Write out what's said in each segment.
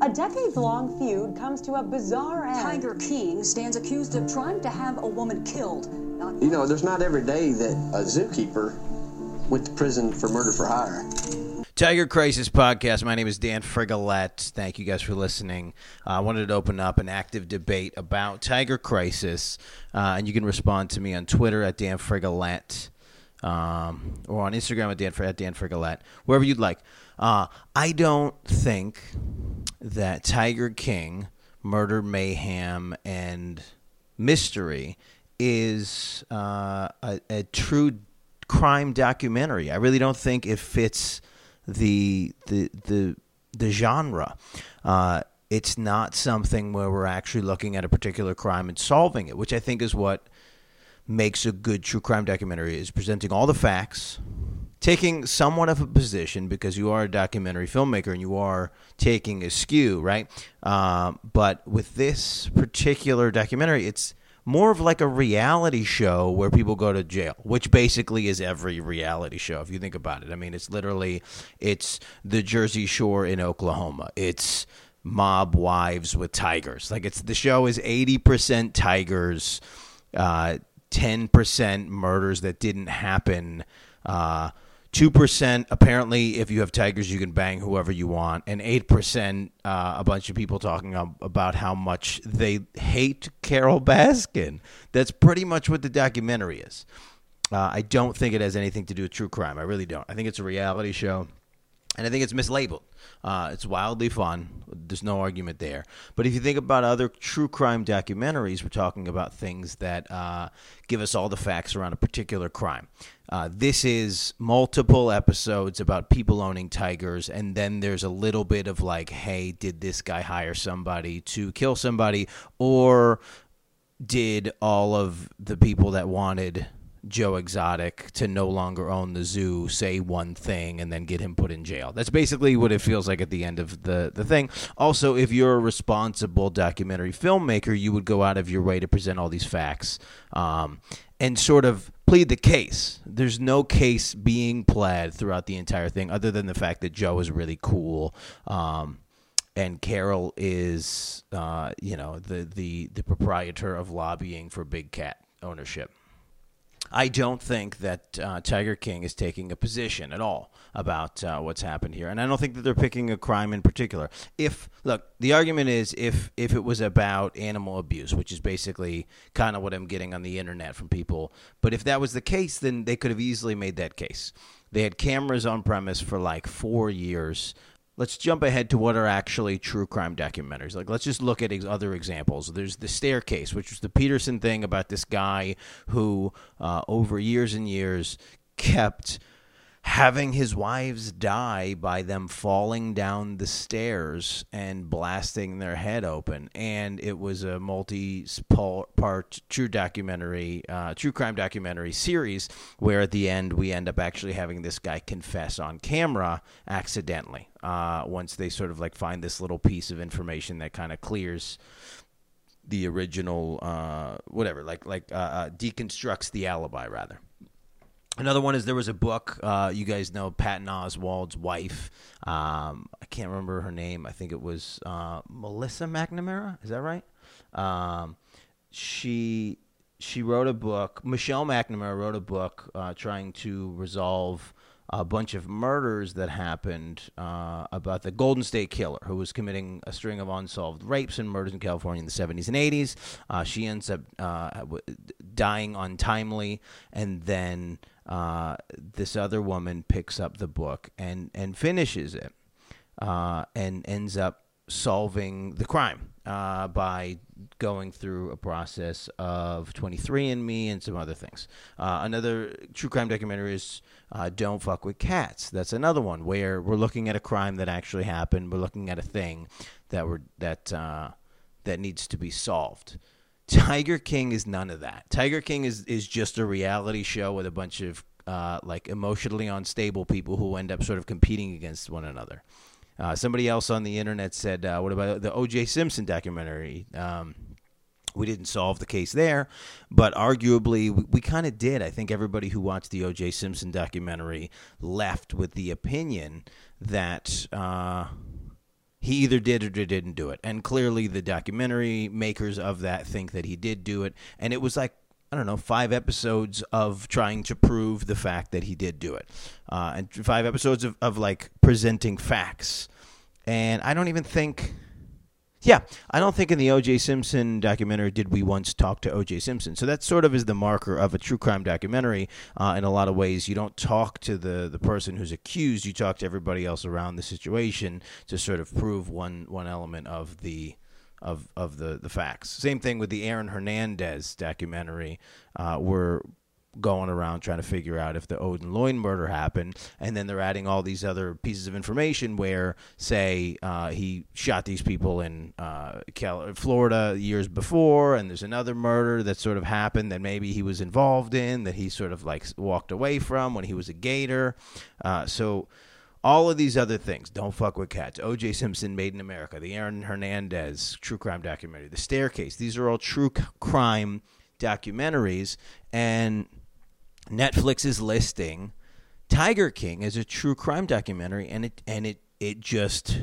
A decades long feud comes to a bizarre end. Tiger King stands accused of trying to have a woman killed. Not you know, there's not every day that a zookeeper went to prison for murder for hire. Tiger Crisis Podcast. My name is Dan Frigolette. Thank you guys for listening. Uh, I wanted to open up an active debate about Tiger Crisis, uh, and you can respond to me on Twitter at Dan Frigolette um, or on Instagram at Dan, at Dan Frigolette, wherever you'd like. Uh, I don't think that Tiger King, Murder, Mayhem, and Mystery is uh, a, a, true crime documentary. I really don't think it fits the the the the genre. Uh, it's not something where we're actually looking at a particular crime and solving it, which I think is what makes a good true crime documentary is presenting all the facts taking somewhat of a position because you are a documentary filmmaker and you are taking a skew, right? Um, but with this particular documentary, it's more of like a reality show where people go to jail, which basically is every reality show if you think about it. I mean, it's literally it's the Jersey Shore in Oklahoma. It's mob wives with tigers. Like it's the show is 80% tigers, uh, 10% murders that didn't happen. Uh, Two percent apparently, if you have tigers, you can bang whoever you want, and eight percent, uh, a bunch of people talking about how much they hate Carole Baskin. That's pretty much what the documentary is. Uh, I don't think it has anything to do with true crime. I really don't. I think it's a reality show and I think it's mislabeled. Uh, it's wildly fun. There's no argument there. But if you think about other true crime documentaries, we're talking about things that uh, give us all the facts around a particular crime. Uh, this is multiple episodes about people owning tigers, and then there's a little bit of like, hey, did this guy hire somebody to kill somebody, or did all of the people that wanted Joe Exotic to no longer own the zoo say one thing and then get him put in jail. That's basically what it feels like at the end of the, the thing. Also, if you're a responsible documentary filmmaker, you would go out of your way to present all these facts um, and sort of plead the case. There's no case being pled throughout the entire thing other than the fact that Joe is really cool. Um, and Carol is, uh, you know, the, the, the proprietor of lobbying for big cat ownership. I don't think that uh, Tiger King is taking a position at all about uh, what's happened here, and I don't think that they're picking a crime in particular. If look, the argument is if if it was about animal abuse, which is basically kind of what I'm getting on the internet from people, but if that was the case, then they could have easily made that case. They had cameras on premise for like four years let's jump ahead to what are actually true crime documentaries. Like, let's just look at ex- other examples. There's The Staircase, which was the Peterson thing about this guy who, uh, over years and years, kept having his wives die by them falling down the stairs and blasting their head open. And it was a multi part true documentary, uh, true crime documentary series where at the end we end up actually having this guy confess on camera accidentally. Uh, once they sort of like find this little piece of information that kind of clears the original, uh, whatever, like like uh, uh, deconstructs the alibi rather. Another one is there was a book. Uh, you guys know Patton Oswalt's wife. Um, I can't remember her name. I think it was uh, Melissa McNamara. Is that right? Um, she she wrote a book. Michelle McNamara wrote a book uh, trying to resolve a bunch of murders that happened uh, about the Golden State Killer, who was committing a string of unsolved rapes and murders in California in the 70s and 80s. Uh, she ends up uh, dying untimely, and then uh, this other woman picks up the book and, and finishes it uh, and ends up solving the crime uh, by going through a process of 23andMe and some other things. Uh, another true crime documentary is uh, Don't Fuck with Cats. That's another one where we're looking at a crime that actually happened. We're looking at a thing that we're, that uh, that needs to be solved. Tiger King is none of that. Tiger King is is just a reality show with a bunch of uh, like emotionally unstable people who end up sort of competing against one another. Uh, somebody else on the internet said, uh, "What about the O.J. Simpson documentary?" Um, we didn't solve the case there, but arguably we, we kind of did. I think everybody who watched the O.J. Simpson documentary left with the opinion that uh, he either did or didn't do it. And clearly, the documentary makers of that think that he did do it. And it was like, I don't know, five episodes of trying to prove the fact that he did do it. Uh, and five episodes of, of like presenting facts. And I don't even think. Yeah, I don't think in the O.J. Simpson documentary did we once talk to O.J. Simpson. So that sort of is the marker of a true crime documentary. Uh, in a lot of ways, you don't talk to the the person who's accused. You talk to everybody else around the situation to sort of prove one one element of the of of the the facts. Same thing with the Aaron Hernandez documentary, uh, where going around trying to figure out if the Odin Lloyd murder happened, and then they're adding all these other pieces of information where, say, uh, he shot these people in uh, Cal- Florida years before, and there's another murder that sort of happened that maybe he was involved in that he sort of like walked away from when he was a Gator. Uh, so. All of these other things, don't fuck with cats. O.J. Simpson, Made in America, the Aaron Hernandez true crime documentary, The Staircase. These are all true crime documentaries, and Netflix is listing Tiger King as a true crime documentary, and it and it it just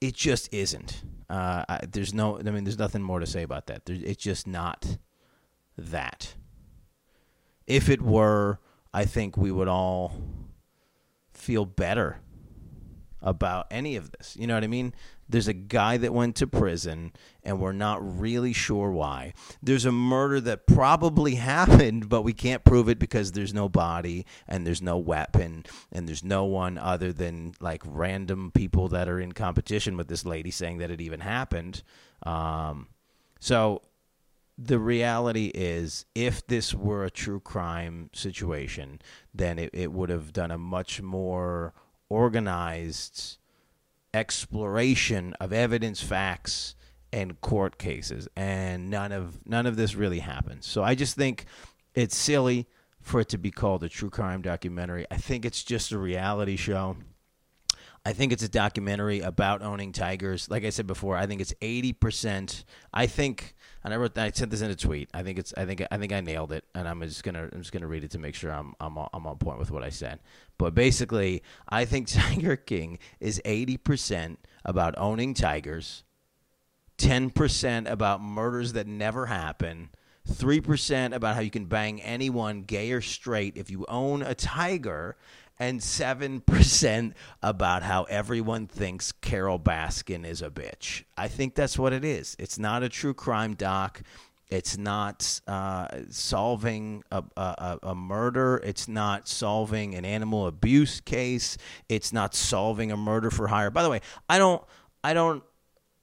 it just isn't. Uh, I, there's no, I mean, there's nothing more to say about that. There, it's just not that. If it were, I think we would all feel better about any of this. You know what I mean? There's a guy that went to prison, and we're not really sure why. There's a murder that probably happened, but we can't prove it because there's no body, and there's no weapon, and there's no one other than like random people that are in competition with this lady saying that it even happened. Um, so the reality is if this were a true crime situation then it, it would have done a much more organized exploration of evidence facts and court cases. And none of none of this really happens so i just think it's silly for it to be called a true crime documentary. I think it's just a reality show I think it's a documentary about owning tigers. Like I said before, I think it's eighty percent. I think, and I wrote, I sent this in a tweet. I think it's, I think, I think I nailed it, and I'm just gonna, I'm just gonna read it to make sure I'm, I'm, I'm on point with what I said. But basically, I think Tiger King is eighty percent about owning tigers, ten percent about murders that never happen. 3% about how you can bang anyone, gay or straight, if you own a tiger, and 7% about how everyone thinks Carole Baskin is a bitch. I think that's what it is. It's not a true crime doc. It's not uh, solving a, a, a, murder. It's not solving an animal abuse case. It's not solving a murder for hire. By the way, I don't, I don't,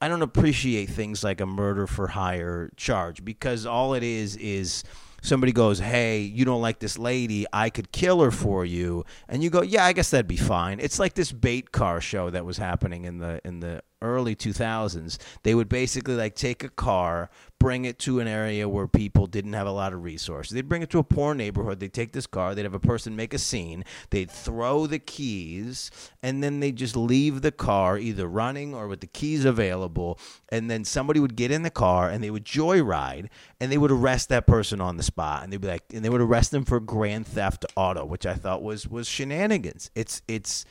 I don't appreciate things like a murder for hire charge because all it is is somebody goes, "Hey, you don't like this lady? I could kill her for you," and you go, "Yeah, I guess that'd be fine." It's like this bait car show that was happening in the in the early 2000s. They would basically like take a car, bring it to an area where people didn't have a lot of resources. They'd bring it to a poor neighborhood. They'd take this car. They'd have a person make a scene. They'd throw the keys, and then they'd just leave the car either running or with the keys available. And then somebody would get in the car and they would joyride, and they would arrest that person on the spot. And they'd be like, and they would arrest them for grand theft auto, which I thought was was shenanigans. It's it's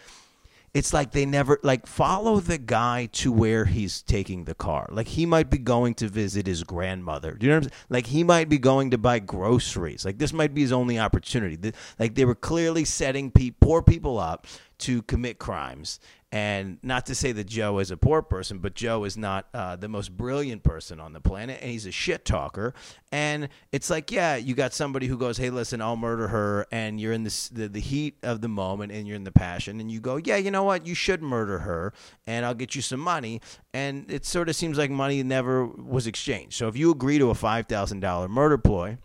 it's like they never like follow the guy to where he's taking the car. Like he might be going to visit his grandmother. Do you know what I'm saying? Like he might be going to buy groceries. Like this might be his only opportunity. Like they were clearly setting pe- poor people up to commit crimes. And not to say that Joe is a poor person, but Joe is not uh, the most brilliant person on the planet, and he's a shit talker. And it's like, yeah, you got somebody who goes, "Hey, listen, I'll murder her," and you're in this, the the heat of the moment, and you're in the passion, and you go, "Yeah, you know what? You should murder her, and I'll get you some money." And it sort of seems like money never was exchanged. So if you agree to a five thousand dollar murder ploy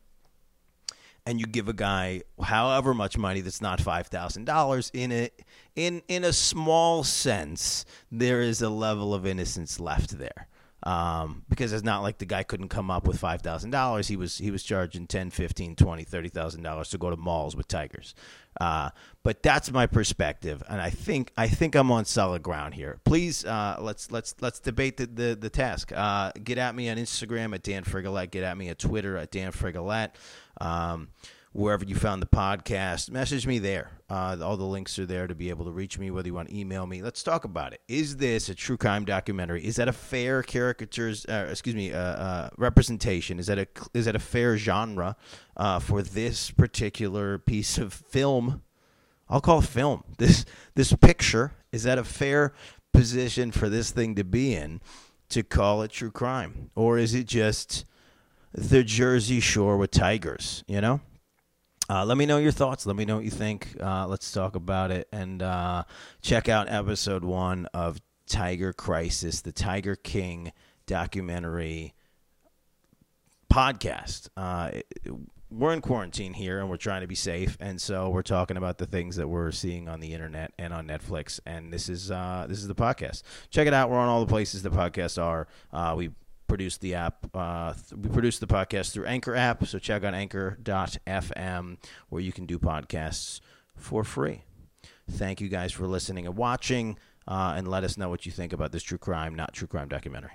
and you give a guy however much money that's not five thousand dollars in it in in a small sense there is a level of innocence left there um, because it's not like the guy couldn't come up with five thousand dollars. He was he was charging 10 15 20 30 thousand dollars to go to malls with tigers. Uh, but that's my perspective and i think i think i'm on solid ground here. Please uh, let's let's let's debate the the, the task. Uh, get at me on instagram at dan frigolette. Get at me at twitter at dan frigolette. Um, wherever you found the podcast. Message me there. Uh, all the links are there to be able to reach me, whether you want to email me. Let's talk about it. Is this a true crime documentary? Is that a fair caricatures? Uh, excuse me, uh, uh, representation? Is that a is that a fair genre uh, for this particular piece of film? I'll call film. This this picture is that a fair position for this thing to be in to call it true crime, or is it just the Jersey Shore with tigers? You know. Uh, let me know your thoughts. Let me know what you think. Uh, let's talk about it and uh, check out episode one of Tiger Crisis, the Tiger King documentary podcast. Uh, we're in quarantine here and we're trying to be safe, and so we're talking about the things that we're seeing on the internet and on Netflix. And this is uh, this is the podcast. Check it out. We're on all the places the podcasts are. Uh, we produce the app. Uh, th- we produce the podcast through Anchor app. So check out Anchor.fm where you can do podcasts for free. Thank you guys for listening and watching, uh, and let us know what you think about this true crime, not true crime documentary.